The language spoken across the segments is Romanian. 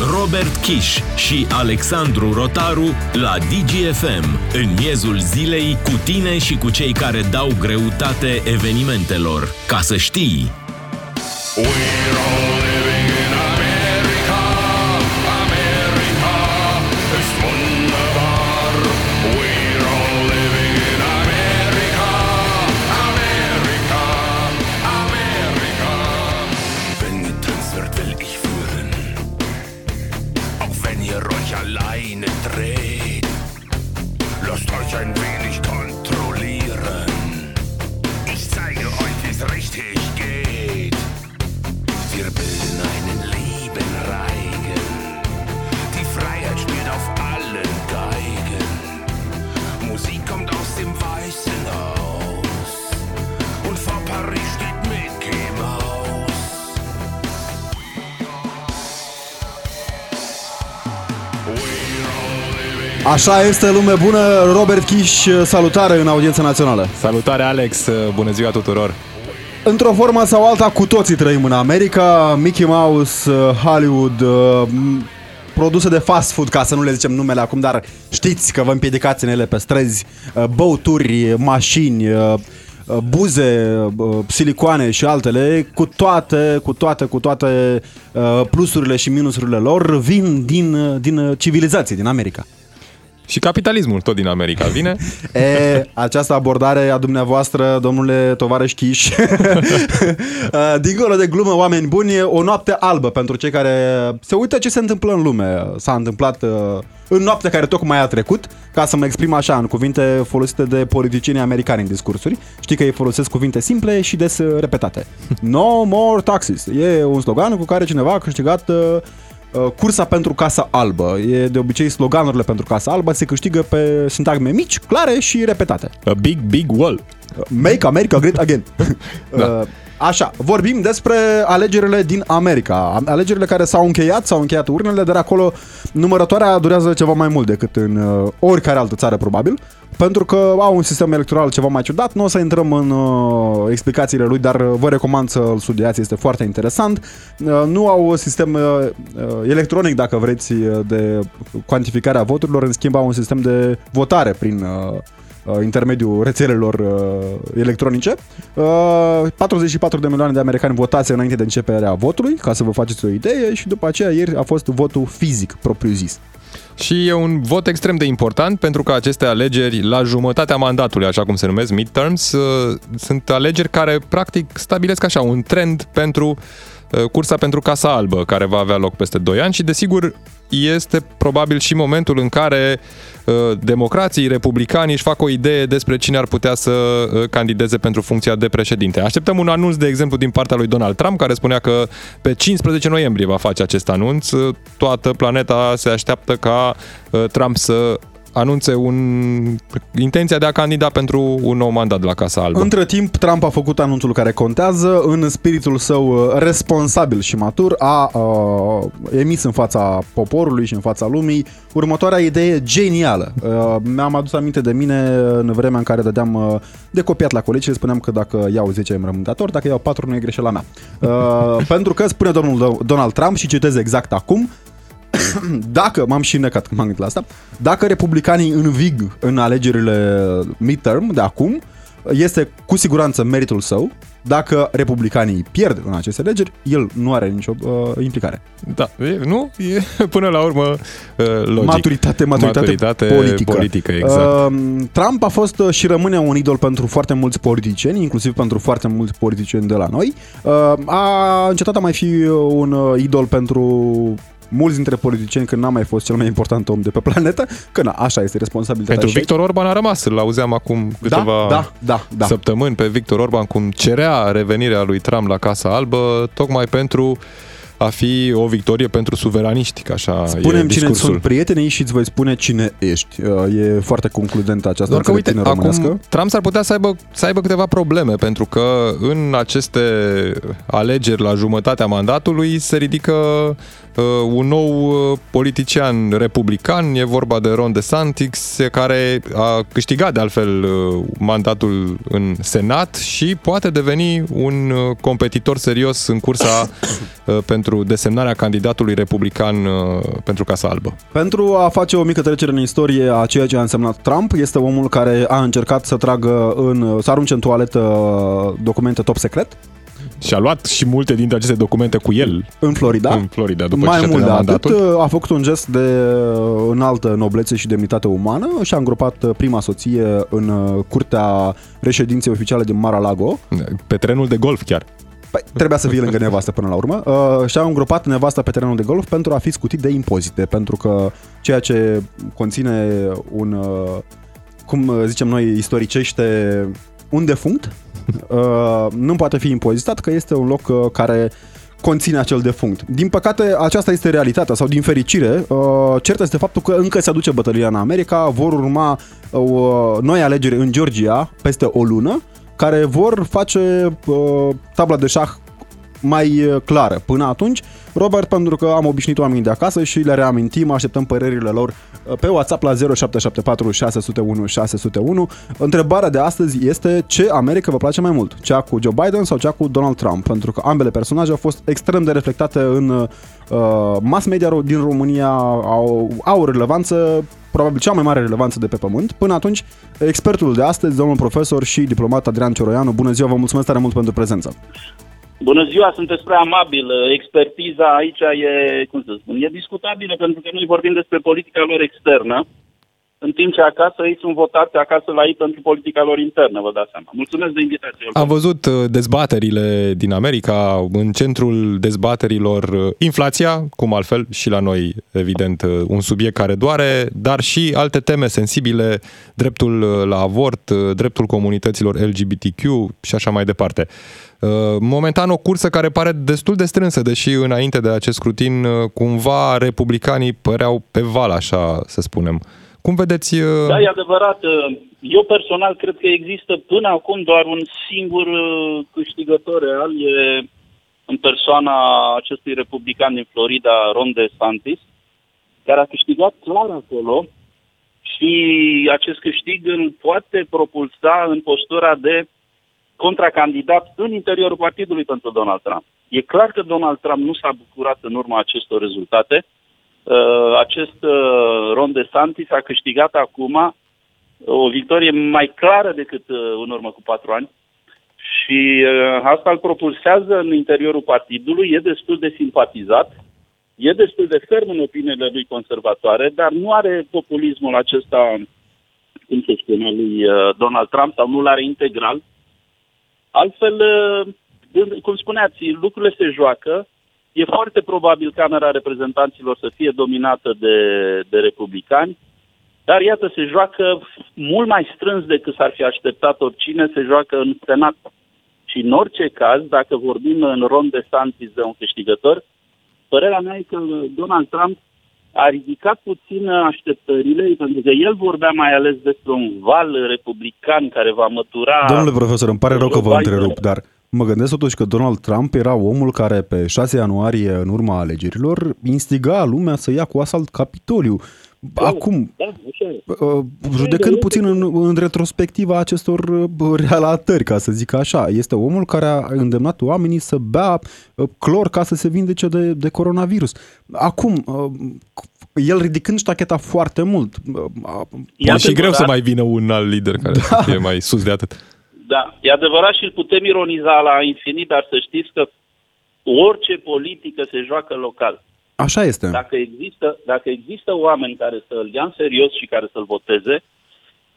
Robert Kiș și Alexandru Rotaru la DGFM, în miezul zilei, cu tine și cu cei care dau greutate evenimentelor. Ca să știi! We're all Așa este lume bună, Robert Kiș, salutare în audiența națională. Salutare Alex, bună ziua tuturor! Într-o formă sau alta, cu toții trăim în America, Mickey Mouse, Hollywood, uh, produse de fast food, ca să nu le zicem numele acum, dar știți că vă împiedicați în ele pe străzi, uh, băuturi, mașini, uh, uh, buze, uh, silicoane și altele, cu toate, cu toate, cu toate uh, plusurile și minusurile lor, vin din, uh, din uh, civilizație, din America. Și capitalismul tot din America vine. E, această abordare a dumneavoastră, domnule tovarăș Chiș, dincolo de glumă, oameni buni, o noapte albă pentru cei care se uită ce se întâmplă în lume. S-a întâmplat uh, în noaptea care tocmai a trecut, ca să mă exprim așa, în cuvinte folosite de politicienii americani în discursuri. Știi că ei folosesc cuvinte simple și des uh, repetate. No more taxes. E un slogan cu care cineva a câștigat uh, uh, cursa pentru Casa Albă. E de obicei sloganurile pentru Casa Albă se câștigă pe sintagme mici, clare și repetate. A big, big wall. Make America Great Again. da. Așa, vorbim despre alegerile din America. Alegerile care s-au încheiat, s-au încheiat urnele, dar acolo numărătoarea durează ceva mai mult decât în uh, oricare altă țară, probabil, pentru că au un sistem electoral ceva mai ciudat. Nu o să intrăm în uh, explicațiile lui, dar uh, vă recomand să-l studiați, este foarte interesant. Uh, nu au sistem uh, uh, electronic, dacă vreți, uh, de cuantificare a voturilor, în schimb au un sistem de votare prin... Uh, uh, intermediul rețelelor uh, electronice. Uh, 44 de milioane de americani votați înainte de începerea votului, ca să vă faceți o idee, și după aceea ieri a fost votul fizic, propriu-zis. Și e un vot extrem de important pentru că aceste alegeri la jumătatea mandatului, așa cum se numesc, midterms, uh, sunt alegeri care practic stabilesc așa un trend pentru uh, cursa pentru Casa Albă, care va avea loc peste 2 ani și desigur este probabil și momentul în care uh, democrații, republicanii își fac o idee despre cine ar putea să uh, candideze pentru funcția de președinte. Așteptăm un anunț, de exemplu, din partea lui Donald Trump, care spunea că pe 15 noiembrie va face acest anunț. Uh, Toată planeta se așteaptă ca uh, Trump să anunțe un, intenția de a candida pentru un nou mandat la Casa Albă. Între timp, Trump a făcut anunțul care contează. În spiritul său uh, responsabil și matur, a uh, emis în fața poporului și în fața lumii următoarea idee genială. Uh, mi-am adus aminte de mine în vremea în care dădeam uh, de copiat la colegi și spuneam că dacă iau 10 îmi rămân dator, dacă iau 4 nu e greșeala mea. Uh, pentru că spune domnul Donald Trump și citez exact acum, dacă, m-am și înnecat când m-am gândit la asta, dacă republicanii învig în alegerile midterm de acum, este cu siguranță meritul său. Dacă republicanii pierd în aceste alegeri, el nu are nicio uh, implicare. Da, e, nu? E până la urmă uh, logic. Maturitate, maturitate, maturitate politică. politică exact. Uh, Trump a fost uh, și rămâne un idol pentru foarte mulți politicieni, inclusiv pentru foarte mulți politicieni de la noi. Uh, a încetat a mai fi un uh, idol pentru mulți dintre politicieni când n-a mai fost cel mai important om de pe planetă, că na, așa este responsabilitatea. Pentru și- Victor Orban a rămas, îl auzeam acum câteva da, da, da. săptămâni pe Victor Orban cum cerea revenirea lui Trump la Casa Albă tocmai pentru a fi o victorie pentru suveraniști, că așa e Spunem cine discursul. sunt prietenii și îți voi spune cine ești. Uh, E foarte concludentă această Doar că, uite, înțelepciune românească. acum Trump s-ar putea să aibă, să aibă câteva probleme, pentru că în aceste alegeri la jumătatea mandatului se ridică uh, un nou uh, politician republican, e vorba de Ron DeSantis, care a câștigat de altfel uh, mandatul în Senat și poate deveni un uh, competitor serios în cursa uh, pentru desemnarea candidatului republican uh, pentru Casa Albă. Pentru a face o mică trecere în istorie a ceea ce a însemnat Trump, este omul care a încercat să tragă în, să arunce în toaletă documente top secret Și a luat și multe dintre aceste documente cu el în Florida. în Florida după Mai ce și-a mult de terminat atât, mandatul. a făcut un gest de uh, înaltă noblețe și demnitate umană și a îngropat uh, prima soție în uh, curtea reședinței oficiale din Mar-a-Lago. Pe terenul de golf chiar. Păi, trebuia să fie lângă nevastă până la urmă. Uh, și a îngropat nevasta pe terenul de golf pentru a fi scutit de impozite, pentru că ceea ce conține un, uh, cum zicem noi istoricește, un defunct, uh, nu poate fi impozitat, că este un loc uh, care conține acel defunct. Din păcate, aceasta este realitatea, sau din fericire, uh, cert este faptul că încă se aduce bătălia în America, vor urma uh, noi alegeri în Georgia peste o lună, care vor face uh, tabla de șah mai uh, clară. Până atunci, Robert, pentru că am obișnuit oamenii de acasă și le reamintim, așteptăm părerile lor uh, pe WhatsApp la 0774 601 601. Întrebarea de astăzi este ce America vă place mai mult? Cea cu Joe Biden sau cea cu Donald Trump? Pentru că ambele personaje au fost extrem de reflectate în uh, mass media ro- din România, au, au o relevanță probabil cea mai mare relevanță de pe pământ. Până atunci, expertul de astăzi, domnul profesor și diplomat Adrian Cioroianu, bună ziua, vă mulțumesc tare mult pentru prezență. Bună ziua, sunteți prea amabil. Expertiza aici e, cum să spun, e discutabilă pentru că noi vorbim despre politica lor externă, în timp ce acasă ei sunt votați acasă la ei pentru politica lor internă, vă dați seama. Mulțumesc de invitație. Am văzut uh, dezbaterile din America, în centrul dezbaterilor uh, inflația, cum altfel și la noi, evident, uh, un subiect care doare, dar și alte teme sensibile, dreptul uh, la avort, uh, dreptul comunităților LGBTQ și așa mai departe. Uh, Momentan o cursă care pare destul de strânsă, deși înainte de acest scrutin uh, cumva republicanii păreau pe val, așa să spunem. Cum vedeți uh, Da, e adevărat. Eu personal cred că există până acum doar un singur uh, câștigător real, e în persoana acestui republican din Florida, Ron DeSantis, care a câștigat clar acolo și acest câștig îl poate propulsa în postura de contracandidat în interiorul partidului pentru Donald Trump. E clar că Donald Trump nu s-a bucurat în urma acestor rezultate. Uh, Acest uh, Ron DeSantis a câștigat acum o victorie mai clară decât uh, în urmă cu patru ani și uh, asta îl propulsează în interiorul partidului, e destul de simpatizat, e destul de ferm în opiniile lui conservatoare, dar nu are populismul acesta, cum se spune, al lui uh, Donald Trump sau nu-l are integral. Altfel, uh, cum spuneați, lucrurile se joacă. E foarte probabil Camera Reprezentanților să fie dominată de, de republicani, dar iată, se joacă mult mai strâns decât s-ar fi așteptat oricine, se joacă în Senat. Și în orice caz, dacă vorbim în Ron DeSantis de un câștigător, părerea mea e că Donald Trump a ridicat puțin așteptările, pentru că el vorbea mai ales despre un val republican care va mătura... Domnule profesor, îmi pare rău că vă Joe Biden. întrerup, dar mă gândesc totuși că Donald Trump era omul care pe 6 ianuarie, în urma alegerilor, instiga lumea să ia cu asalt Capitoliu. Acum, Da, așa e. uh, judecând puțin în, în retrospectiva acestor uh, relatări, ca să zic așa, este omul care a îndemnat oamenii să bea uh, clor ca să se vindece de, de coronavirus. Acum, uh, el ridicând ștacheta foarte mult, uh, E E și greu adevărat. să mai vină un alt lider care da. să fie mai sus de atât. Da, e adevărat și îl putem ironiza la infinit, dar să știți că orice politică se joacă local. așa este. Dacă există, dacă există oameni care să-l ia în serios și care să-l voteze,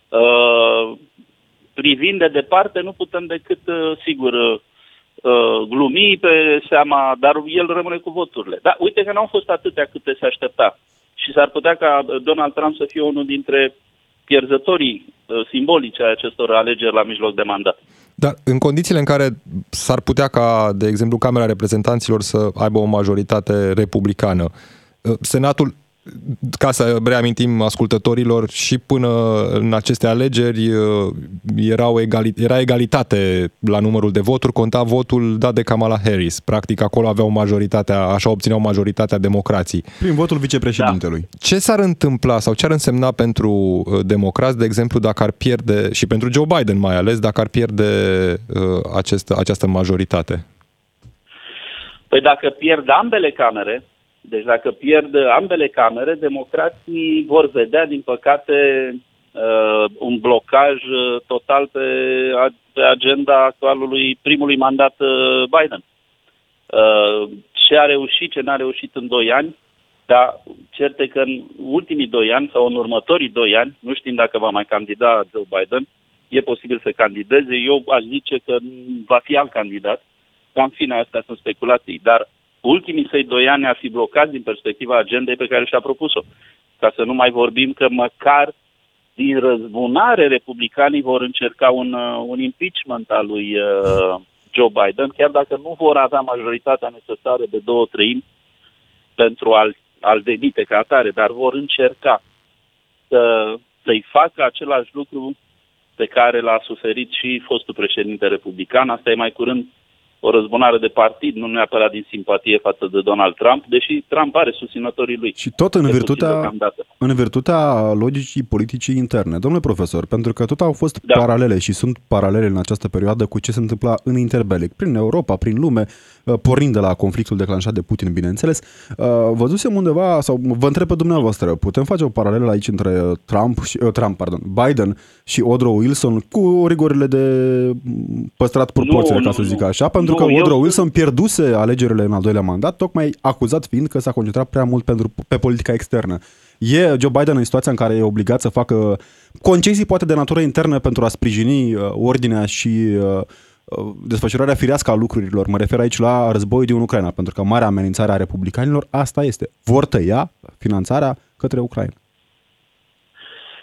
uh, privind de departe, nu putem decât, uh, sigur, uh, uh, glumi pe seama, dar el rămâne cu voturile. Da, uite că n-au fost atâtea câte se aștepta. Și s-ar putea ca uh, Donald Trump să fie unul dintre pierzătorii uh, simbolice a acestor alegeri la mijloc de mandat. Dar în condițiile în care s-ar putea ca, de exemplu, Camera Reprezentanților să aibă o majoritate republicană, uh, Senatul ca să reamintim ascultătorilor, și până în aceste alegeri uh, erau egali, era egalitate la numărul de voturi, conta votul dat de Kamala Harris. Practic acolo aveau majoritatea, așa obțineau majoritatea democrații. Prin votul vicepreședintelui. Da. Ce s-ar întâmpla sau ce ar însemna pentru uh, democrați, de exemplu, dacă ar pierde, și pentru Joe Biden mai ales, dacă ar pierde uh, acest, această majoritate? Păi dacă pierd ambele camere, deci dacă pierd ambele camere, democrații vor vedea, din păcate, uh, un blocaj uh, total pe, pe agenda actualului primului mandat uh, Biden. Uh, ce a reușit, ce n-a reușit în doi ani, dar certe că în ultimii doi ani sau în următorii doi ani, nu știm dacă va mai candida Joe Biden, e posibil să candideze. Eu aș zice că va fi alt candidat. Dar în fine, astea sunt speculații. Dar ultimii săi doi ani ar fi blocați din perspectiva agendei pe care și-a propus-o. Ca să nu mai vorbim că măcar din răzbunare republicanii vor încerca un, uh, un impeachment al lui uh, Joe Biden, chiar dacă nu vor avea majoritatea necesară de două treimi pentru a-l, a-l demite ca atare, dar vor încerca să, să-i facă același lucru pe care l-a suferit și fostul președinte republican. Asta e mai curând o răzbunare de partid, nu neapărat din simpatie față de Donald Trump, deși Trump are susținătorii lui. Și tot în virtutea, în virtutea logicii politicii interne. Domnule profesor, pentru că tot au fost da. paralele și sunt paralele în această perioadă cu ce se întâmpla în interbelic, prin Europa, prin lume, uh, pornind de la conflictul declanșat de Putin, bineînțeles. Uh, văzusem undeva, sau vă întreb pe dumneavoastră, putem face o paralelă aici între Trump, și, uh, Trump pardon, Biden și Woodrow Wilson cu rigorile de păstrat proporțiile, nu, ca să zic așa, pentru pentru că Woodrow eu... Wilson pierduse alegerile în al doilea mandat, tocmai acuzat fiind că s-a concentrat prea mult pentru, pe politica externă. E Joe Biden în situația în care e obligat să facă concesii poate de natură internă pentru a sprijini uh, ordinea și uh, uh, desfășurarea firească a lucrurilor. Mă refer aici la războiul din Ucraina, pentru că marea amenințare a republicanilor asta este. Vor tăia finanțarea către Ucraina.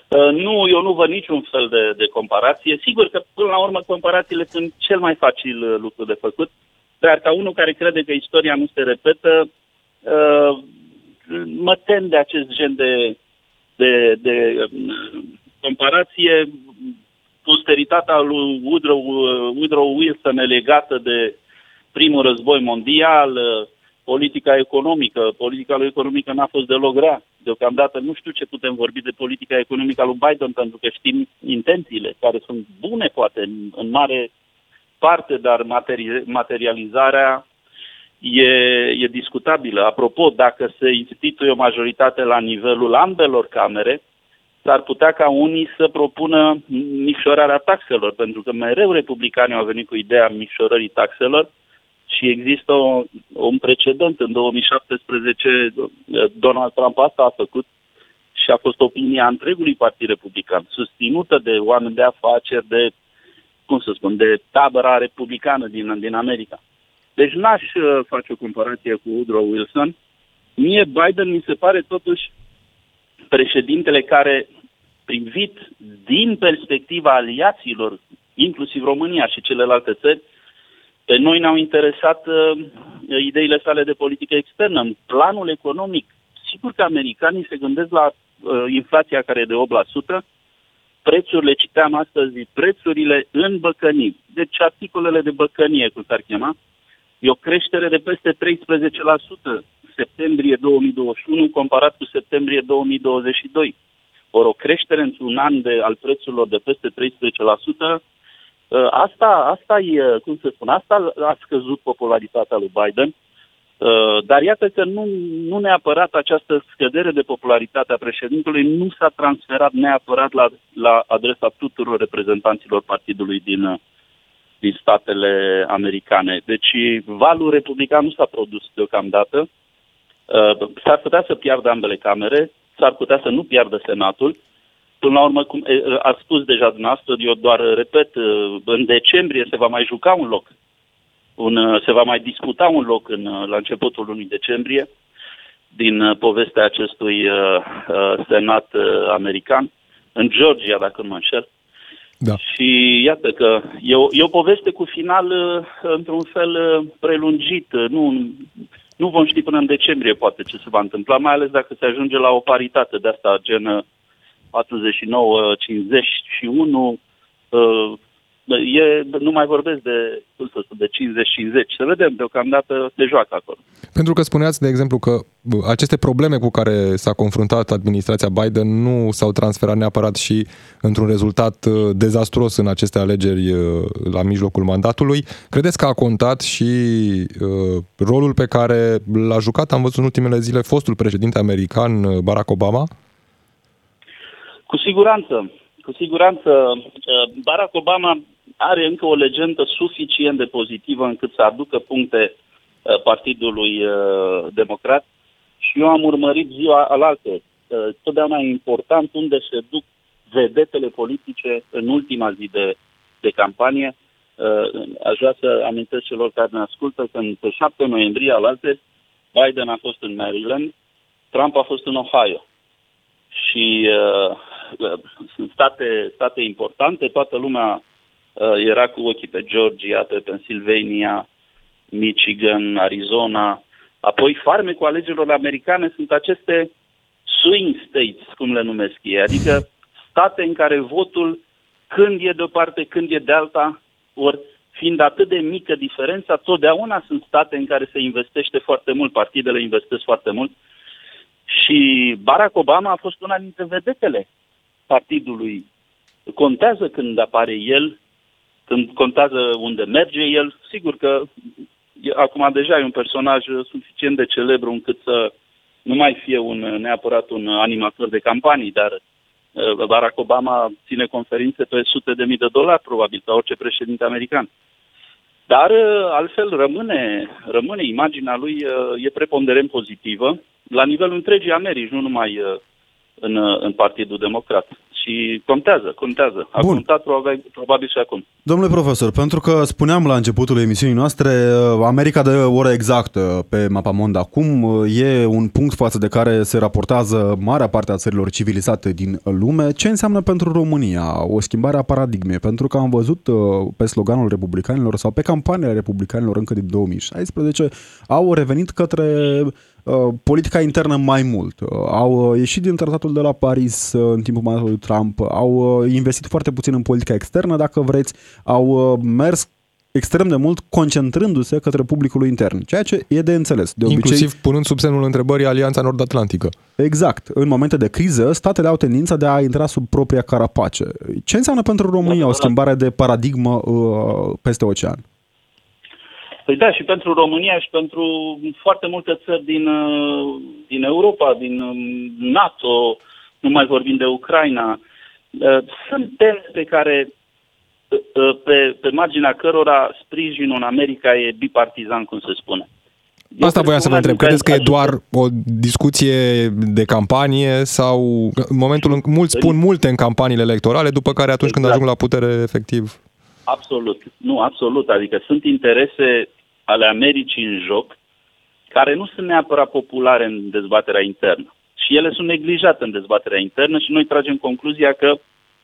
Uh, nu, eu nu văd niciun fel de, de comparație. Sigur că, până la urmă, comparațiile sunt cel mai facil uh, lucru de făcut, dar ca unul care crede că istoria nu se repetă, uh, mă tem de acest gen de, de, de comparație. Posteritatea lui Woodrow, Woodrow Wilson legată de primul război mondial, politica economică. Politica lui economică n-a fost deloc rea. Deocamdată nu știu ce putem vorbi de politica economică a lui Biden, pentru că știm intențiile, care sunt bune, poate, în, în mare parte, dar materi- materializarea e, e discutabilă. Apropo, dacă se instituie o majoritate la nivelul ambelor camere, s-ar putea ca unii să propună micșorarea taxelor, pentru că mereu republicanii au venit cu ideea micșorării taxelor, și există o, un precedent. În 2017 Donald Trump asta a făcut și a fost opinia întregului Partid Republican, susținută de oameni de afaceri, de, cum să spun, de tabăra republicană din, din America. Deci n-aș uh, face o comparație cu Woodrow Wilson. Mie Biden mi se pare totuși președintele care, privit din perspectiva aliaților, inclusiv România și celelalte țări, pe noi ne-au interesat uh, ideile sale de politică externă. În planul economic, sigur că americanii se gândesc la uh, inflația care e de 8%, prețurile, citeam astăzi, prețurile în băcănii. Deci articolele de băcănie, cum s-ar chema, e o creștere de peste 13% septembrie 2021 comparat cu septembrie 2022. Ori o creștere într-un an de, al prețurilor de peste 13% Uh, asta, asta e, cum să spun, asta a scăzut popularitatea lui Biden, uh, dar iată că nu, nu neapărat această scădere de popularitate a președintelui nu s-a transferat neapărat la, la adresa tuturor reprezentanților partidului din, din statele americane. Deci valul republican nu s-a produs deocamdată. Uh, s-ar putea să piardă ambele camere, s-ar putea să nu piardă Senatul, Până la urmă, cum a spus deja dumneavoastră, eu doar repet, în decembrie se va mai juca un loc. Un, se va mai discuta un loc în, la începutul lunii decembrie din povestea acestui uh, senat uh, american, în Georgia, dacă nu mă înșel. Da. Și iată că e o, e o poveste cu final, uh, într-un fel, uh, prelungit. Nu, nu vom ști până în decembrie poate ce se va întâmpla, mai ales dacă se ajunge la o paritate de asta gen 49, 51, uh, e, nu mai vorbesc de, cum să spun, de 50-50. Să vedem, deocamdată se joacă acolo. Pentru că spuneați, de exemplu, că aceste probleme cu care s-a confruntat administrația Biden nu s-au transferat neapărat și într-un rezultat uh, dezastruos în aceste alegeri uh, la mijlocul mandatului. Credeți că a contat și uh, rolul pe care l-a jucat, am văzut în ultimele zile, fostul președinte american Barack Obama? Cu siguranță. Cu siguranță, Barack Obama are încă o legendă suficient de pozitivă încât să aducă puncte uh, Partidului uh, Democrat și eu am urmărit ziua alaltă. Uh, totdeauna e important unde se duc vedetele politice în ultima zi de, de campanie. Aș vrea să amintesc celor care ne ascultă că pe 7 noiembrie alaltă Biden a fost în Maryland, Trump a fost în Ohio. Și uh, sunt state, state importante, toată lumea Uh, era cu ochii pe Georgia, pe Pennsylvania, Michigan, Arizona. Apoi farmecul alegerilor americane sunt aceste swing states, cum le numesc ei, adică state în care votul când e de o parte, când e de alta, ori fiind atât de mică diferența, totdeauna sunt state în care se investește foarte mult, partidele investesc foarte mult. Și Barack Obama a fost una dintre vedetele partidului. Contează când apare el, când contează unde merge el, sigur că acum deja e un personaj suficient de celebru încât să nu mai fie un, neapărat un animator de campanii, dar uh, Barack Obama ține conferințe pe sute de mii de dolari, probabil, ca orice președinte american. Dar uh, altfel rămâne, rămâne imaginea lui, uh, e preponderent pozitivă, la nivelul întregii Americi, nu numai în, în Partidul Democrat și contează, contează. A Bun. contat probabil, probabil și acum. Domnule profesor, pentru că spuneam la începutul emisiunii noastre, America de oră exactă pe mapamond acum e un punct față de care se raportează marea parte a țărilor civilizate din lume. Ce înseamnă pentru România o schimbare a paradigmei? Pentru că am văzut uh, pe sloganul republicanilor sau pe campaniile republicanilor încă din 2016 au revenit către Uh, politica internă mai mult. Uh, au uh, ieșit din tratatul de la Paris în timpul mandatului Trump, au investit foarte puțin în politica externă, dacă vreți, au mers extrem de mult concentrându-se către publicul intern, ceea ce e de înțeles. De obicei, Inclusiv punând sub semnul întrebării Alianța Nord-Atlantică. Exact. În momente de criză, statele au tendința de a intra sub propria carapace. Ce înseamnă pentru România o schimbare de paradigmă uh, peste ocean? Păi da, și pentru România și pentru foarte multe țări din, uh, din Europa, din um, NATO, nu mai vorbim de Ucraina. Uh, sunt teme pe care, uh, pe, pe marginea cărora sprijinul în America e bipartizan, cum se spune. Eu Asta voiam să vă întreb. Credeți că e doar o discuție de campanie sau în momentul în mulți spun multe în campaniile electorale, după care atunci exact. când ajung la putere efectiv? Absolut. Nu, absolut. Adică sunt interese ale Americii în joc, care nu sunt neapărat populare în dezbaterea internă. Și ele sunt neglijate în dezbaterea internă și noi tragem concluzia că,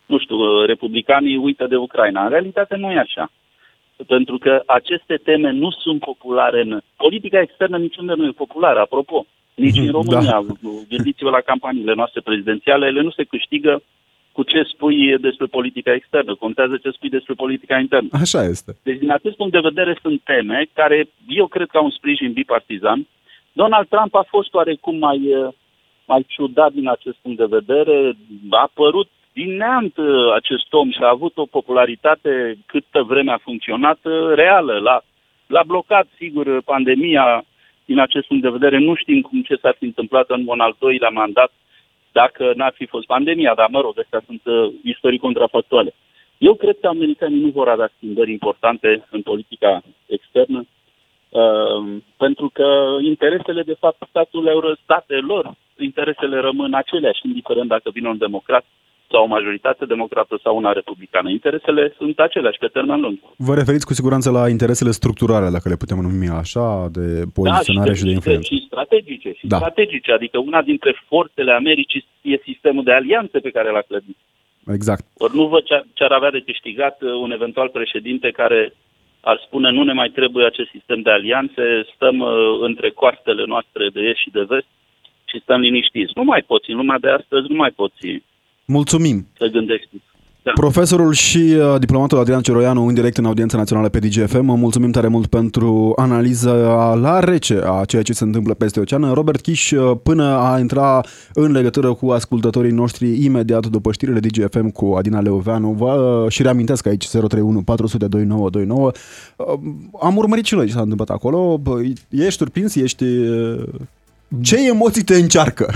nu știu, republicanii uită de Ucraina. În realitate nu e așa. Pentru că aceste teme nu sunt populare în... Politica externă niciunde nu e populară, apropo. Nici în da. România. Da. Gândiți-vă la campaniile noastre prezidențiale, ele nu se câștigă cu ce spui despre politica externă, contează ce spui despre politica internă. Așa este. Deci, din acest punct de vedere, sunt teme care eu cred că au un sprijin bipartizan. Donald Trump a fost oarecum mai, mai ciudat din acest punct de vedere. A apărut din neant acest om și a avut o popularitate câtă vreme a funcționat reală. L-a, l-a blocat, sigur, pandemia din acest punct de vedere. Nu știm cum ce s-ar fi întâmplat în un al doilea mandat dacă n-ar fi fost pandemia, dar mă rog, astea sunt uh, istorii contrafactuale. Eu cred că americanii nu vor avea schimbări importante în politica externă, uh, pentru că interesele, de fapt, statul euro, statelor, interesele rămân aceleași, indiferent dacă vine un democrat sau o majoritate democrată sau una republicană. Interesele sunt aceleași pe termen lung. Vă referiți cu siguranță la interesele structurale, dacă le putem numi așa, de poziționare da, și, de, și de influență. Și strategice, și da. strategice. Adică una dintre forțele Americii e sistemul de alianțe pe care l-a clădit. Exact. Ori nu văd ce ar avea de câștigat uh, un eventual președinte care ar spune nu ne mai trebuie acest sistem de alianțe, stăm uh, între coartele noastre de est și de vest și stăm liniștiți. Nu mai poți, în lumea de astăzi nu mai poți Mulțumim! să gândești. Da. Profesorul și uh, diplomatul Adrian Ceroianu în direct în audiența națională pe DGFM. Mulțumim tare mult pentru analiza la rece a ceea ce se întâmplă peste ocean. Robert Kiș, uh, până a intra în legătură cu ascultătorii noștri imediat după știrile DGFM cu Adina Leoveanu, vă uh, și reamintesc aici 031 400 2929. Uh, Am urmărit și noi ce s-a întâmplat acolo. Bă, Ești surprins, ești... uh, Ce emoții te încearcă?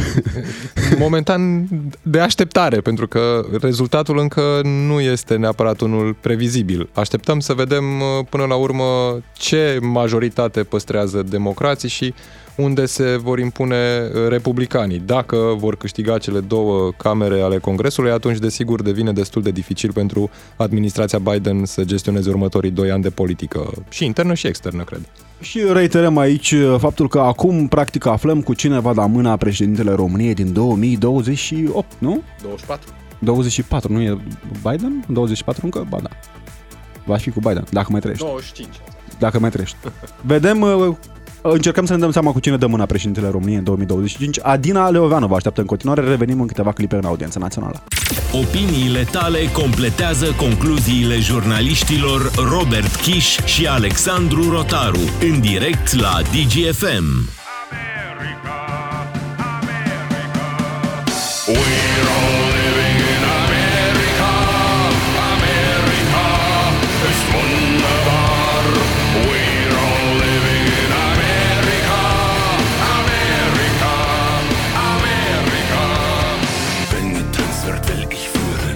Momentan de așteptare, pentru că rezultatul încă nu este neapărat unul previzibil. Așteptăm să vedem uh, până la urmă ce majoritate păstrează democrații și unde se vor impune uh, republicanii. Dacă vor câștiga cele două camere ale Congresului, atunci desigur devine destul de dificil pentru administrația Biden să gestioneze următorii doi ani de politică și internă și externă, cred. Și reiterăm aici uh, faptul că acum, practic, aflăm cu cine va da mâna președintele României din 2028, nu? 24. 24, nu e Biden? 24 încă? Ba da. Va fi cu Biden, dacă mai trăiești. 25. Dacă mai trăiești. Vedem, uh, încercăm să ne dăm seama cu cine dă mâna președintele României în 2025. Adina Leoveanu vă așteaptă în continuare. Revenim în câteva clipe în audiența națională. Opiniile tale completează concluziile jurnaliștilor Robert Kiș și Alexandru Rotaru în direct la DGFM.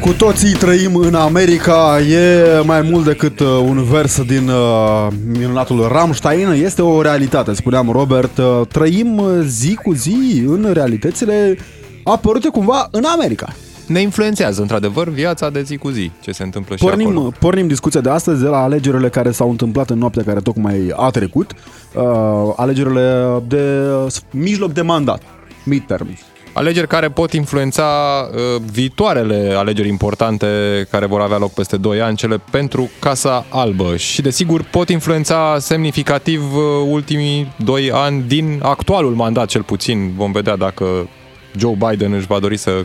Cu toții trăim în America, e mai mult decât uh, un vers din uh, minunatul Rammstein, este o realitate, spuneam Robert. Uh, trăim uh, zi cu zi în realitățile apărute cumva în America. Ne influențează, într-adevăr, viața de zi cu zi, ce se întâmplă și acolo. Pornim, pornim discuția de astăzi de la alegerile care s-au întâmplat în noaptea care tocmai a trecut, uh, alegerile de uh, mijloc de mandat, midterms. Alegeri care pot influența uh, viitoarele alegeri importante care vor avea loc peste 2 ani, cele pentru Casa Albă. Și desigur pot influența semnificativ uh, ultimii 2 ani din actualul mandat cel puțin. Vom vedea dacă Joe Biden își va dori să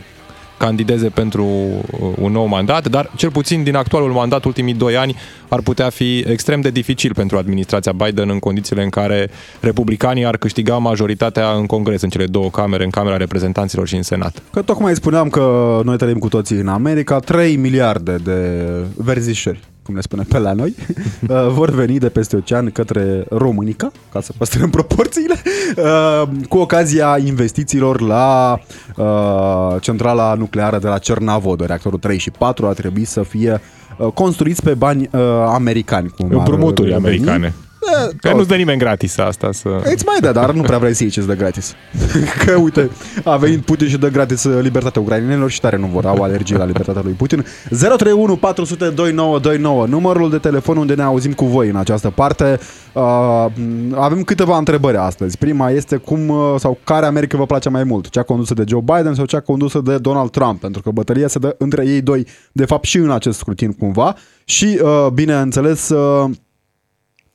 candideze pentru uh, un nou mandat, dar cel puțin din actualul mandat, ultimii doi ani, ar putea fi extrem de dificil pentru administrația Biden în condițiile în care republicanii ar câștiga majoritatea în Congres, în cele două camere, în Camera Reprezentanților și în Senat. Că tocmai spuneam că noi trăim cu toții în America, 3 miliarde de verzișori, cum ne spune pe la noi, uh, vor veni de peste ocean către Românica, ca să păstrăm proporțiile, uh, cu ocazia investițiilor la uh, centrala nucleară de la Cernavod, reactorul 3 și 4 a trebuit să fie uh, construiți pe bani uh, americani. Cum ar Împrumuturi veni. americane. Eh, Că tot. nu-ți dă nimeni gratis asta să... Îți mai dă, dar nu prea vrei să iei ce dă gratis. Că uite, a venit Putin și dă gratis uh, libertatea ucrainenilor și tare nu vor, au alergie la libertatea lui Putin. 031 400 2929, numărul de telefon unde ne auzim cu voi în această parte. Uh, avem câteva întrebări astăzi. Prima este cum uh, sau care America vă place mai mult? Cea condusă de Joe Biden sau cea condusă de Donald Trump? Pentru că bătălia se dă între ei doi, de fapt și în acest scrutin cumva. Și, uh, bineînțeles, uh,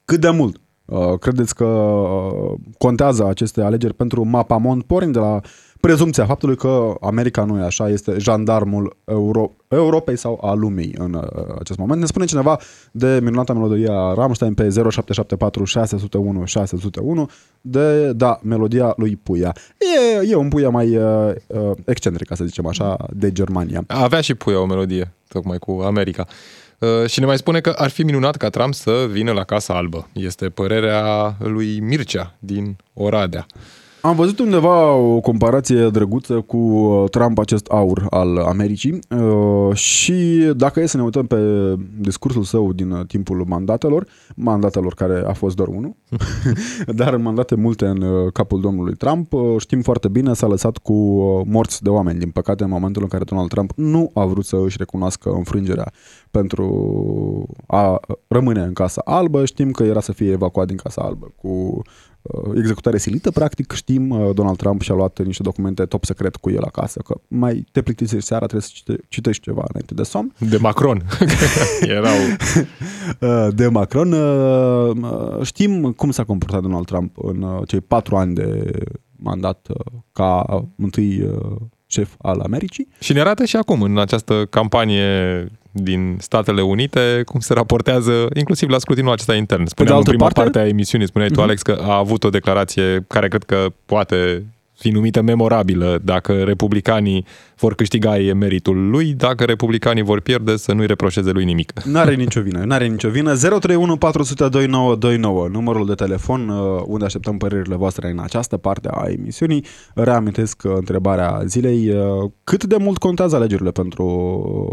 cât de mult uh, credeți că uh, contează aceste alegeri pentru Mapamond? Pornim de la prezumția faptului că America nu e așa, este jandarmul Euro- Europei sau a lumii în uh, acest moment. Ne spune cineva de minunata melodia Rammstein pe 0774 601 601 de, da, melodia lui Puia. E, e un Puia mai uh, uh, excentric, ca să zicem așa, de Germania. Avea și Puia o melodie, tocmai cu America. Uh, și ne mai spune că ar fi minunat ca Trump să vină la Casa Albă. Este părerea lui Mircea din Oradea. Am văzut undeva o comparație drăguță cu uh, Trump, acest aur al Americii uh, și dacă e să ne uităm pe discursul său din uh, timpul mandatelor, mandatelor care a fost doar unul, dar în mandate multe în uh, capul domnului Trump, uh, știm foarte bine, s-a lăsat cu uh, morți de oameni. Din păcate, în momentul în care Donald Trump nu a vrut să își recunoască înfrângerea pentru a rămâne în Casa Albă, știm că era să fie evacuat din Casa Albă cu uh, executare silită, practic știm, uh, Donald Trump și-a luat niște documente top secret cu el acasă, că mai te plictisești seara, trebuie să cite- citești ceva înainte de somn. De Macron. Erau... Uh, de Macron. Uh, uh, Știm cum s-a comportat Donald Trump în uh, cei patru ani de mandat uh, ca întâi uh, șef al Americii. Și ne arată și acum, în această campanie din Statele Unite, cum se raportează, inclusiv la scrutinul acesta intern. Spuneam în altă prima parte- parte a emisiunii, spuneai tu, Alex, că a avut o declarație care cred că poate fi numită memorabilă. Dacă republicanii vor câștiga, e meritul lui. Dacă republicanii vor pierde, să nu-i reproșeze lui nimic. N-are nicio vină, n-are nicio vină. 031 400 2929, numărul de telefon uh, unde așteptăm părerile voastre în această parte a emisiunii. Reamintesc uh, întrebarea zilei. uh, Cât de mult contează alegerile pentru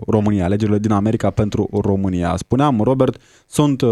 România, alegerile din America pentru România? Spuneam, Robert, sunt uh,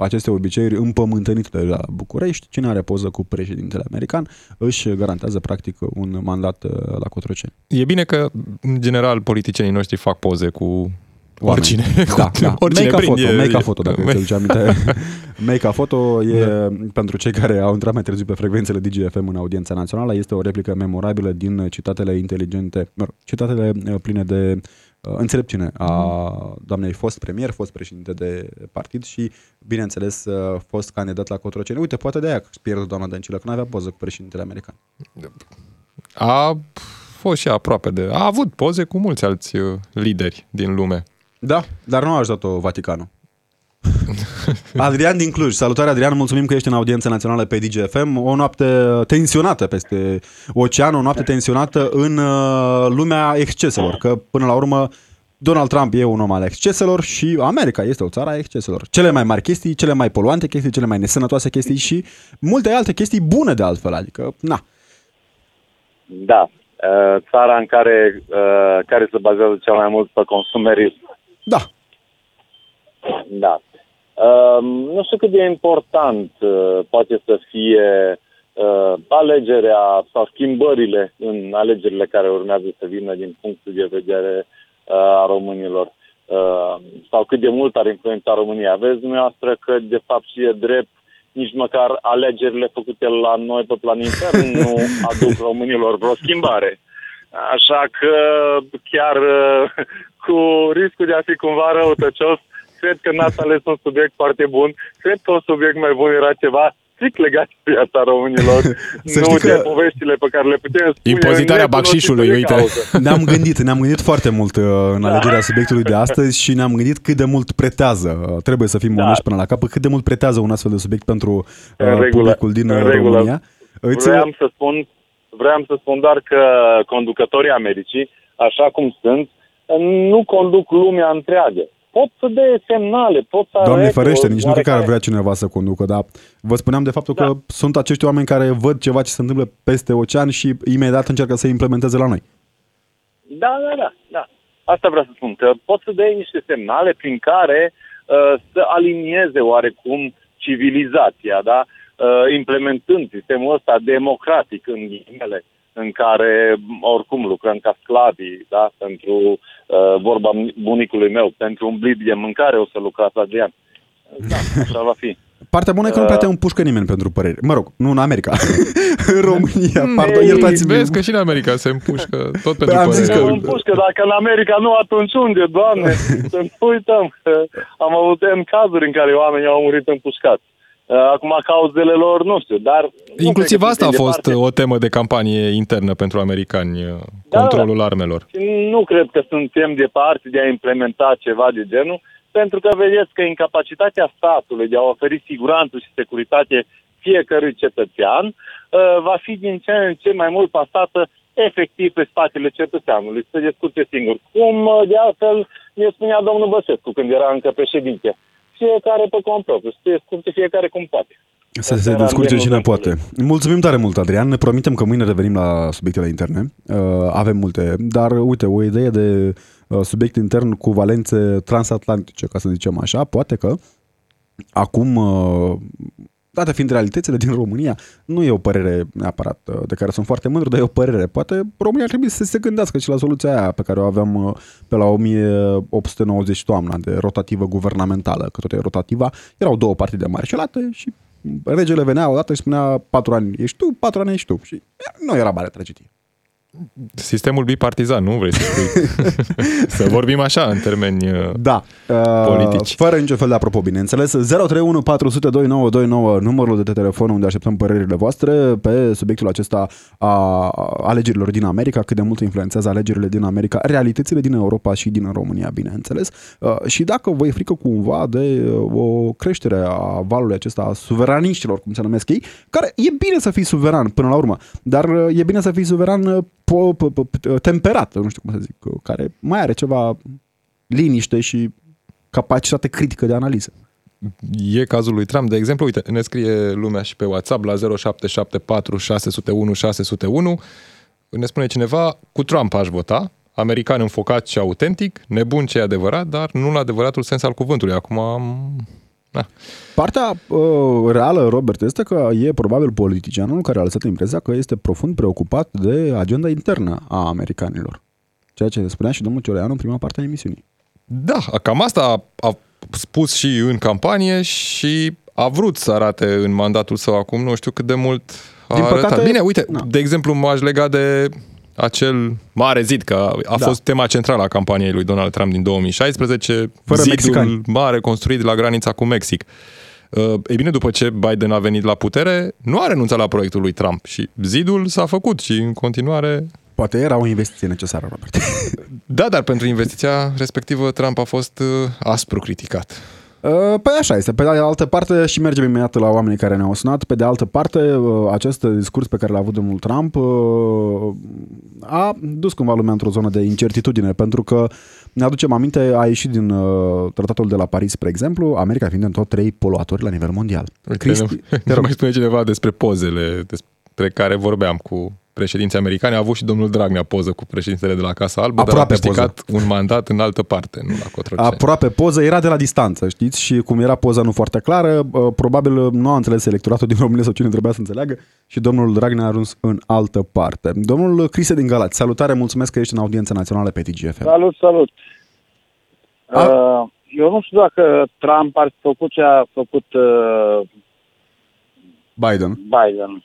aceste obiceiuri împământenite de la București. Cine are poză cu președintele american își garantează practic un mandat uh, la Cotroceni. E bine că, în general, politicienii noștri fac poze cu oricine. Da, da. oricine make a prind, foto, e- make a e- foto, dacă te duci aminte. make a foto e, da. pentru cei care au intrat mai târziu pe frecvențele DGFM în audiența națională, este o replică memorabilă din citatele inteligente, mă rog, citatele uh, pline de uh, înțelepciune a doamnei fost premier, fost președinte de partid și, bineînțeles, uh, fost candidat la Cotroceni. Uite, poate de aia că pierde doamna Dăncilă, că nu avea poză cu președintele american. A fost și aproape de... A avut poze cu mulți alți uh, lideri din lume. Da, dar nu a ajutat-o Vaticanul. Adrian din Cluj. Salutare, Adrian. Mulțumim că ești în audiența națională pe DGFM. O noapte tensionată peste ocean, o noapte tensionată în uh, lumea exceselor. Că, până la urmă, Donald Trump e un om al exceselor și America este o țară a exceselor. Cele mai mari chestii, cele mai poluante chestii, cele mai nesănătoase chestii și multe alte chestii bune de altfel. Adică, na, Da. Uh, Țara în care, uh, care se bazează cel mai mult pe consumerism. da, Da. Uh, nu știu cât de important uh, poate să fie uh, alegerea sau schimbările în alegerile care urmează să vină din punctul de vedere uh, a românilor. Uh, sau cât de mult ar influența România. Vezi dumneavoastră că de fapt și e drept nici măcar alegerile făcute la noi pe plan intern nu aduc românilor vreo schimbare. Așa că chiar uh, cu riscul de a fi cumva răutăcios, cred că n-ați ales un subiect foarte bun. Cred că un subiect mai bun era ceva strict legat de viața românilor, Să nu știi de că- povestile pe care le putem spune. Impozitarea în necunoștință bacșișului, de uite. cauză. Ne-am gândit, ne-am gândit foarte mult uh, în alegerea subiectului de astăzi și ne-am gândit cât de mult pretează. Uh, Trebuie să fim Da. onești până la capăt, cât de mult pretează un astfel de subiect pentru uh, În regulă, publicul din în uh, regulă. România. Îți, Vreau să spun, vreau să spun doar că conducătorii Americii, așa cum sunt, nu conduc lumea întreagă. Pot să dea semnale, pot să Doamne arate ferește, o nici nu cred că ar oarecare- vrea cineva să conducă, dar vă spuneam de faptul Da. că sunt acești oameni care văd ceva ce se întâmplă peste ocean și imediat încearcă să implementeze la noi. Da, da, da, da. Asta vreau să spun, că pot să dea niște semnale prin care uh, să alinieze oarecum civilizația, da? Uh, implementând sistemul ăsta democratic în ghilimele, în care m, oricum lucrăm ca sclavii, da? Pentru uh, vorba bunicului meu, pentru un blid de mâncare o să lucrați, Adrian. Da, așa va fi. Partea bună e că nu prea te împușcă nimeni pentru păreri. Mă rog, nu în America. în România. Pardon, Ei, iertați-mi. Vezi că și în America se împușcă tot pentru am zis părere. că- Că... Împușcă, dacă în America nu, atunci unde, doamne? Să nu uităm că am avut în cazuri în care oamenii au murit împușcați. Uh, Acum cauzele lor, nu știu, dar... nu Inclusiv cred că asta a suntem fost departe. o temă de campanie internă pentru americani, Da, controlul armelor. Și Nu cred că suntem departe de a implementa ceva de genul, pentru că vedeți că incapacitatea statului de a oferi siguranță și securitate fiecărui cetățean uh, va fi din ce în ce mai mult pasată efectiv pe spatele cetățeanului, să se descurce singur. Cum uh, de altfel ne spunea domnul Băsescu când era încă președinte. Fiecare pe cont propriu, să se descurce fiecare cum poate. Să Asta se era descurce genul cine de poate. Mulțumim tare mult, Adrian. Ne promitem că mâine revenim la subiectele interne. Uh, avem multe, dar uite, o idee de uh, subiect intern cu valențe transatlantice, ca să zicem așa, poate că acum, uh, date fiind realitățile din România, nu e o părere neapărat uh, de care sunt foarte mândru, dar e o părere. Poate România ar trebui să se gândească și la soluția aia pe care o aveam uh, pe la 1890 toamna, de rotativă guvernamentală, că tot e rotativa. Erau două partide marșelate și regele venea odată și spunea patru ani ești tu, patru ani ești tu. Și nu era mare tragedie. Sistemul bipartizan, nu vrei să spui? să vorbim așa, în termeni... uh, Da. Politici. Uh, fără niciun fel de apropo, bineînțeles. 031 400 2929, numărul de telefon unde așteptăm părerile voastre pe subiectul acesta a alegerilor din America, cât de mult influențează alegerile din America, realitățile din Europa și din România, bineînțeles. Uh, și dacă vă e frică cumva de uh, o creștere a valului acesta a suveraniștilor, cum se numesc ei, care e bine să fii suveran până la urmă, dar uh, e bine să fii suveran uh, po, po, po, temperat, nu știu cum să zic, uh, care mai are ceva liniște și capacitate critică de analiză. E cazul lui Trump, de exemplu, uite, ne scrie lumea și pe WhatsApp la 0774 601 601. Ne spune cineva, cu Trump aș vota, american înfocat și autentic, nebun ce e adevărat, dar nu în adevăratul sens al cuvântului. Acum am... Na. Partea uh, reală, Robert, este că e probabil politicianul care a lăsat impresia că este profund preocupat de agenda internă a americanilor. Ceea ce spunea și domnul Cioreanu în prima parte a emisiunii. Da, cam asta a, a spus și în campanie și a vrut să arate în mandatul său acum, nu știu cât de mult a Din arătat. păcate, Bine, uite, na. de exemplu, m-aș lega de acel mare zid, că a Da. fost tema centrală a campaniei lui Donald Trump din 2016, Fără zidul mexicani. mare construit la granița cu Mexic. Uh, Ei bine, după ce Biden a venit la putere, nu a renunțat la proiectul lui Trump și zidul s-a făcut și în continuare Poate era o investiție necesară, Robert. da, dar pentru investiția respectivă Trump a fost uh, aspru criticat. Uh, Păi așa este. Pe de altă parte, și mergem imediat la oamenii care ne-au sunat, pe de altă parte, uh, acest discurs pe care l-a avut domnul Trump uh, a dus cumva lumea într-o zonă de incertitudine, pentru că ne aducem aminte, a ieșit din uh, tratatul de la Paris, spre exemplu, America fiind în top 3 poluatori la nivel mondial. Uite, Cristi, ne, te ne rog. mai spune cineva despre pozele despre care vorbeam cu președinții americani. A avut și domnul Dragnea poză cu președintele de la Casa Albă, Aproape dar a câștigat un mandat în altă parte, nu la Cotroceni. Aproape poză, era de la distanță, știți? Și cum era poza nu foarte clară, uh, probabil nu a înțeles electoratul din România sau cine trebuia să înțeleagă și domnul Dragnea a ajuns în altă parte. Domnul Crise din Galați, salutare, mulțumesc că ești în audiență națională pe TGFM. Salut, salut. A- Uh, eu nu știu dacă Trump ar fi făcut ce a făcut uh, Biden. Biden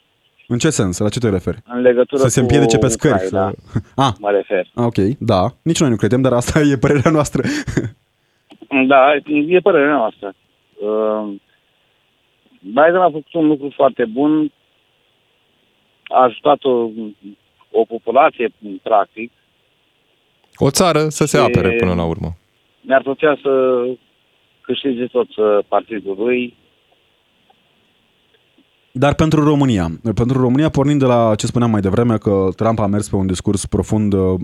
În ce sens? La ce te referi? în legătură Să se cu împiedice pe scări. Ucraina, Să... Ah, mă refer. ok, da. Nici noi nu credem, dar asta e părerea noastră. Da, e părerea noastră. Uh, Biden a făcut un lucru foarte bun, a ajutat o, o populație, practic. O țară să se Și- apere până la urmă. Ne-ar plăcea să câștige tot uh, partidul lui. Dar pentru România, pentru România, pornind de la ce spuneam mai devreme, că Trump a mers pe un discurs profund uh,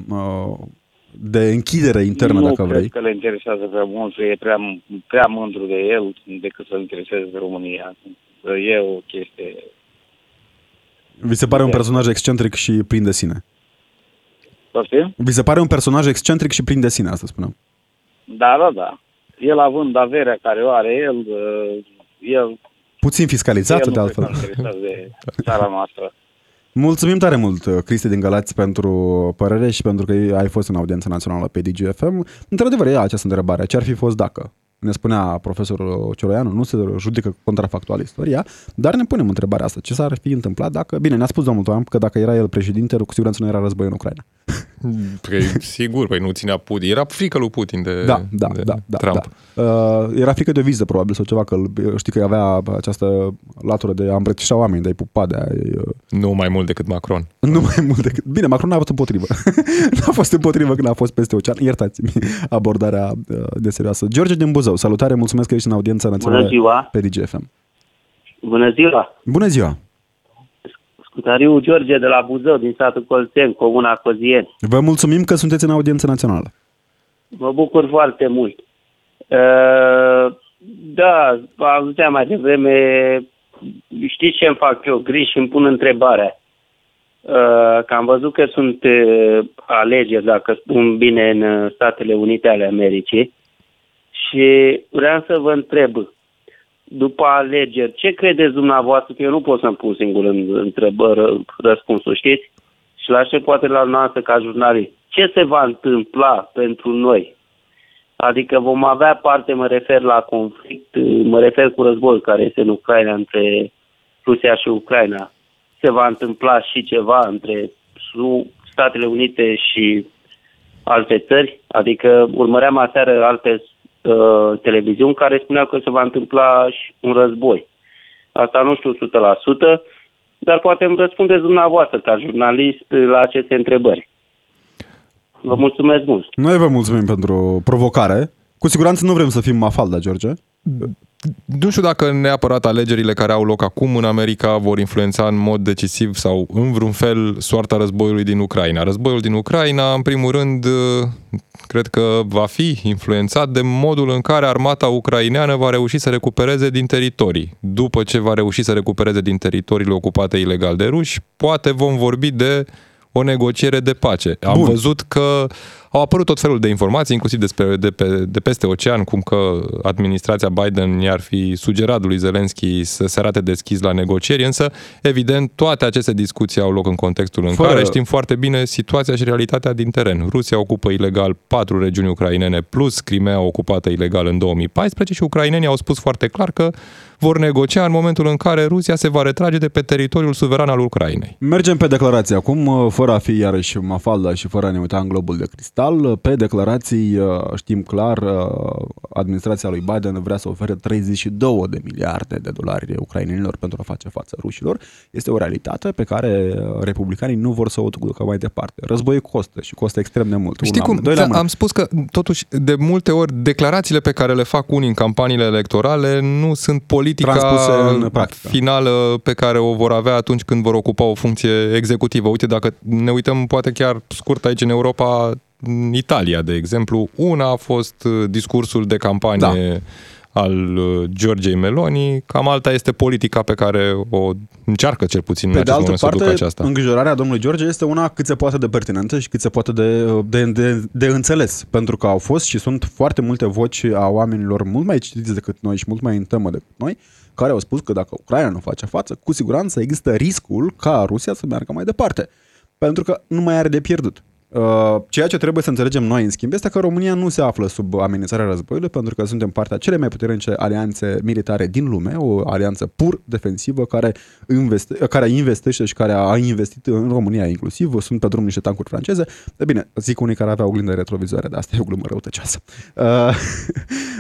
de închidere internă, nu dacă cred vrei. că le interesează prea mult și e prea, prea mândru de el decât să-l intereseze de România. E o chestie... Vi se pare un personaj excentric și plin de sine. Poftim? Vi se pare un personaj excentric și plin de sine, asta spuneam. Da, da, da. El având averea care o are el, uh, el, Puțin fiscalizat, el de nu cred că altfel. îl interesează de țara noastră. Mulțumim tare mult, uh, Cristi din Galați, pentru părere și pentru că ai fost în audiența națională pe DGFM. Într-adevăr, e această întrebare. Ce ar fi fost dacă? Ne spunea profesorul Cioroianu, nu se judecă contrafactual istoria, dar ne punem întrebarea asta. Ce s-ar fi întâmplat dacă... Bine, ne-a spus domnul Trump că dacă era el președinte, cu siguranță nu era război în Ucraina. Păi, sigur, păi nu ținea Putin. Era frică lui Putin de, Da, da, de da, da, Trump. da. Uh, era frică de viză, probabil, sau ceva, că îl- știi că avea această latură de a îmbrățișa oameni, de a-i pupa, de a uh, Nu mai mult decât Macron. Nu mai mult decât... Bine, Macron n-a fost împotrivă. n-a fost împotrivă când a fost peste ocean. Iertați-mi abordarea uh, de serioasă. George din Buzău, salutare, mulțumesc că ești în audiența națională Bună ziua! pe DGFM. Bună ziua! Bună ziua! Scutariu George de la Buzău, din satul Colțen, Comuna Cozieni. Vă mulțumim că sunteți în audiență națională. Mă bucur foarte mult. Uh, Da, auzeam mai devreme, știți ce îmi fac eu griji și îmi pun întrebarea. Uh, Că am văzut că sunt uh, alegeri, dacă spun bine, în uh, Statele Unite ale Americii și vreau să vă întreb, după alegeri, ce credeți dumneavoastră, că eu nu pot să-mi pun singur în întrebări, răspunsul, știți? Și la ce poate la noastră ca jurnalist. Ce se va întâmpla pentru noi? Adică vom avea parte, mă refer la conflict, mă refer cu război care este în Ucraina între Rusia și Ucraina. Se va întâmpla și ceva între Su- Statele Unite și alte țări. Adică urmăream aseară alte uh, televiziuni care spuneau că se va întâmpla și un război. Asta nu știu 100%, dar poate îmi răspundeți dumneavoastră ca jurnalist la aceste întrebări. Vă mulțumesc mult! Noi vă mulțumim pentru provocare. Cu siguranță nu vrem să fim Mafalda, George. Nu știu dacă neapărat alegerile care au loc acum în America vor influența în mod decisiv sau în vreun fel soarta războiului din Ucraina. Războiul din Ucraina, în primul rând, cred că va fi influențat de modul în care armata ucraineană va reuși să recupereze din teritorii. După ce va reuși să recupereze din teritoriile ocupate ilegal de ruși, poate vom vorbi de o negociere de pace. Am Bun. văzut că au apărut tot felul de informații, inclusiv despre, de, pe, de peste ocean, cum că administrația Biden i-ar fi sugerat lui Zelensky să se arate deschis la negocieri, însă, evident, toate aceste discuții au loc în contextul în Fără- care știm foarte bine situația și realitatea din teren. Rusia ocupă ilegal patru regiuni ucrainene plus Crimea ocupată ilegal în 2014 și ucrainenii au spus foarte clar că vor negocia în momentul în care Rusia se va retrage de pe teritoriul suveran al Ucrainei. Mergem pe declarații acum, fără a fi iarăși Mafalda și fără a ne uita în globul de cristal. Pe declarații știm clar, administrația lui Biden vrea să ofere 32 de miliarde de dolari ucrainenilor pentru a face față rușilor. Este o realitate pe care republicanii nu vor să o ducă mai departe. Războiul costă și costă extrem de mult. Știi Una, cum? doi la mână. Am spus că, totuși, de multe ori, declarațiile pe care le fac unii în campaniile electorale nu sunt politica Transpuse în practică. finală pe care o vor avea atunci când vor ocupa o funcție executivă. Uite, dacă ne uităm poate chiar scurt aici în Europa, în Italia, de exemplu, una a fost uh, discursul de campanie da. Al uh, Georgiei Meloni, cam alta este politica pe care o încearcă cel puțin Pe în de acest altă moment să ducă parte, aceasta. îngrijorarea domnului George este una cât se poate de pertinentă și cât se poate de, de, de, de înțeles. Pentru că au fost și sunt foarte multe voci a oamenilor mult mai citiți decât noi și mult mai în temă decât noi, care au spus că dacă Ucraina nu face față, cu siguranță există riscul ca Rusia să meargă mai departe. Pentru că nu mai are de pierdut. Uh, Ceea ce trebuie să înțelegem noi, în schimb, este că România nu se află sub amenințarea războiului, pentru că suntem partea cele mai puternice alianțe militare din lume, o alianță pur defensivă care, investe, care investește și care a investit în România inclusiv. Sunt pe drum niște tancuri franceze. De bine, zic unii care aveau oglindă retrovizoare, dar asta e o glumă răutăcioasă. Uh,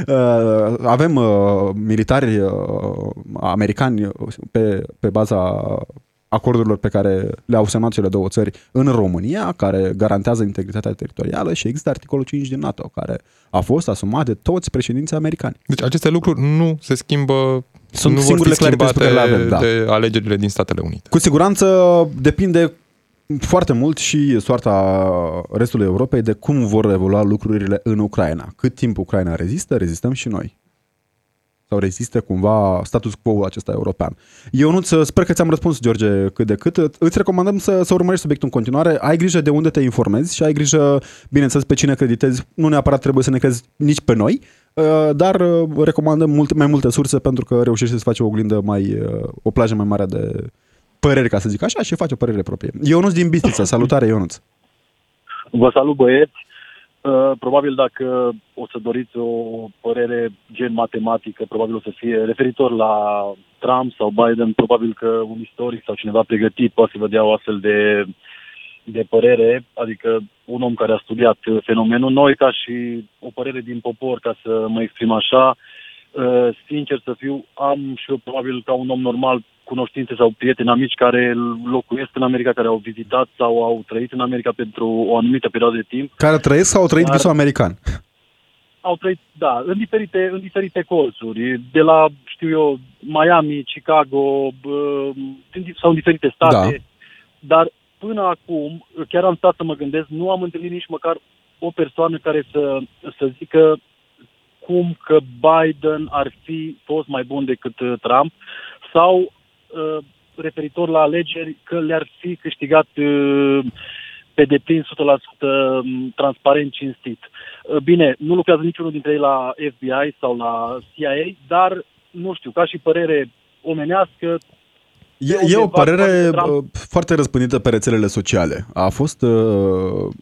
uh, avem uh, militari uh, americani pe, pe baza acordurilor pe care le-au semnat cele două țări în România, care garantează integritatea teritorială și există articolul 5 din NATO, care a fost asumat de toți președinții americani. Deci aceste lucruri nu se schimbă Sunt nu vor fi singurele clarități pe schimbate care le avem, da. de alegerile din Statele Unite. Cu siguranță depinde foarte mult și soarta restului Europei de cum vor evolua lucrurile în Ucraina. Cât timp Ucraina rezistă, rezistăm și noi. Sau rezistă cumva status quo acesta european. Eu nu sper că ți-am răspuns, George, cât de cât. Îți recomandăm să, să urmărești subiectul în continuare. Ai grijă de unde te informezi și ai grijă, bineînțeles, pe cine creditezi. Nu neapărat trebuie să ne crezi nici pe noi, uh, dar uh, recomandăm mult, mai multe surse pentru că reușești să faci o oglindă mai, uh, o plajă mai mare de păreri, ca să zic așa, și faci o părere proprie. Ionuț din Bistrița, salutare Ionuț. Vă salut băieți. Uh, Probabil dacă o să doriți o părere gen matematică, probabil o să fie referitor la Trump sau Biden, probabil că un istoric sau cineva pregătit poate să vă dea o astfel de, de părere, adică un om care a studiat fenomenul. Noi, ca și o părere din popor, ca să mă exprim așa, uh, sincer să fiu, am și eu probabil ca un om normal cunoștințe sau prieteni, amici care locuiesc în America, care au vizitat sau au trăit în America pentru o anumită perioadă de timp. Care trăiesc sau au trăit Dar- visul american? Au trăit, da, în diferite, în diferite colțuri, de la, știu eu, Miami, Chicago, bă, în- sau în diferite state. Da. Dar până acum, chiar am stat să mă gândesc, nu am întâlnit nici măcar o persoană care să, să zică cum că Biden ar fi fost mai bun decât uh, Trump sau uh, referitor la alegeri că le-ar fi câștigat uh, pe deplin 100% transparent, cinstit. Uh, Bine, nu lucrează niciunul dintre ei la FBI sau la CIA, dar nu știu, ca și părere omenească, E, e undeva o părere poate Trump- uh, foarte răspândită pe rețelele sociale. A fost uh,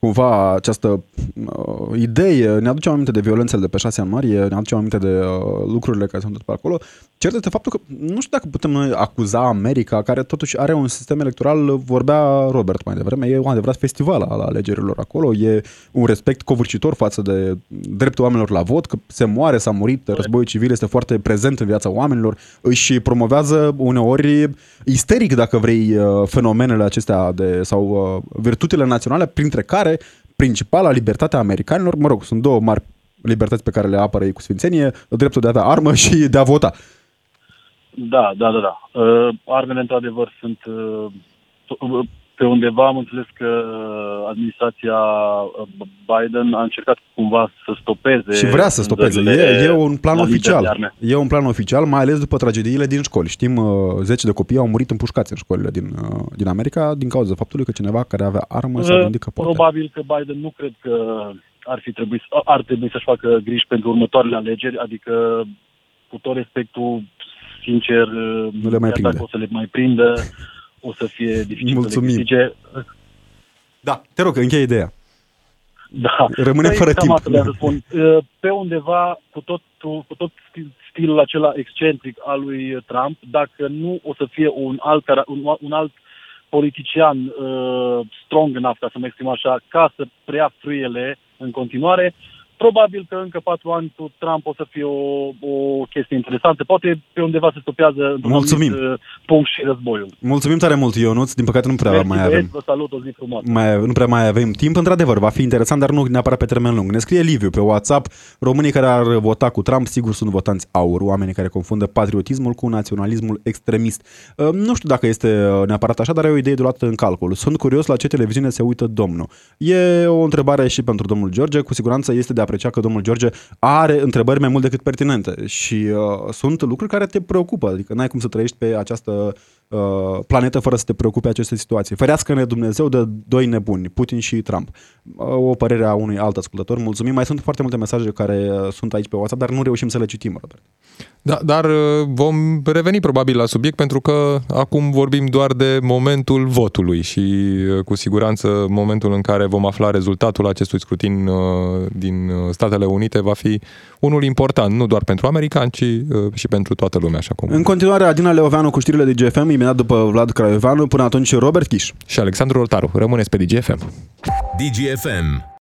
cumva această uh, idee, ne aducem aminte de violențele de pe 6 ianuarie, ne aducem aminte de uh, lucrurile care s-au întâmplat acolo. Cert este faptul că nu știu dacă putem noi acuza America, care totuși are un sistem electoral, vorbea Robert mai devreme, e un adevărat festival al alegerilor acolo, e un respect covârșitor față de dreptul oamenilor la vot, că se moare, s-a murit, războiul civil este foarte prezent în viața oamenilor, își promovează uneori isteric, dacă vrei, uh, fenomenele acestea de, sau uh, virtutele naționale, printre care principala libertatea americanilor, mă rog, sunt două mari libertăți pe care le apără ei cu sfințenie, dreptul de a avea armă și de a vota. Da, da, da, da. Uh, armele, într-adevăr, sunt uh, to- pe undeva am înțeles că administrația uh, Biden a încercat cumva să stopeze Și vrea să stopeze. vânzările E, e un plan la liber de oficial. arme. E un plan oficial, mai ales după tragediile din școli. Știm, uh, zece de copii au murit împușcați în școlile din, uh, din America din cauza faptului că cineva care avea armă s-a Uh, gândit că poate. Probabil că Biden nu cred că ar fi trebuit, ar trebui să-și facă griji pentru următoarele alegeri, adică cu tot respectul, sincer, Nu le mai chiar prinde. dacă o să le mai prindă, o să fie dificil Mulțumim. să le câștige. Da, te rog, încheie ideea. Da. Rămâne Păi, fără cam timp. Asta vreau să spun. Uh, Pe undeva, cu tot, cu tot stil- stilul acela excentric al lui Trump, dacă nu o să fie un alt, cara- un, un alt politician uh, strong enough, ca să mă exprim așa, ca să preia frâiele în continuare, probabil că încă patru ani cu Trump o să fie o, o chestie interesantă. Poate pe undeva se stopează într-un Mulțumim. anumit, uh, punct și războiul. Mulțumim tare mult, Ionuț. Din păcate nu prea Mersi, mai băieți, avem. Vă salut, o zi frumoasă. Mai, nu prea mai avem timp, într-adevăr, va fi interesant, dar nu neapărat pe termen lung. Ne scrie Liviu pe WhatsApp, românii care ar vota cu Trump, sigur sunt votanți aur, oamenii care confundă patriotismul cu naționalismul extremist. Uh, Nu știu dacă este uh, neapărat așa, dar e o idee de luat în calcul. Sunt curios la ce televiziune se uită domnul. E o întrebare și pentru domnul George, cu siguranță este de apreciat că domnul George are întrebări mai mult decât pertinente și uh, sunt lucruri care te preocupă, adică n-ai cum să trăiești pe această uh, planetă fără să te preocupe aceste situații. Ferească-ne Dumnezeu de doi nebuni, Putin și Trump. Uh, o părere a unui alt ascultător. Mulțumim. Mai sunt foarte multe mesaje care uh, sunt aici pe WhatsApp, dar nu reușim să le citim, Robert. Da, dar uh, vom reveni probabil la subiect pentru că acum vorbim doar de momentul votului și uh, cu siguranță momentul în care vom afla rezultatul acestui scrutin uh, din uh, Statele Unite va fi unul important, nu doar pentru americani, ci uh, și pentru toată lumea, așa cum. În continuare, Adina Leoveanu cu știrile de GFM, imediat după Vlad Craioveanu, până atunci Robert Chiș. Și Alexandru Rotaru. Rămâneți pe DGFM. DGFM.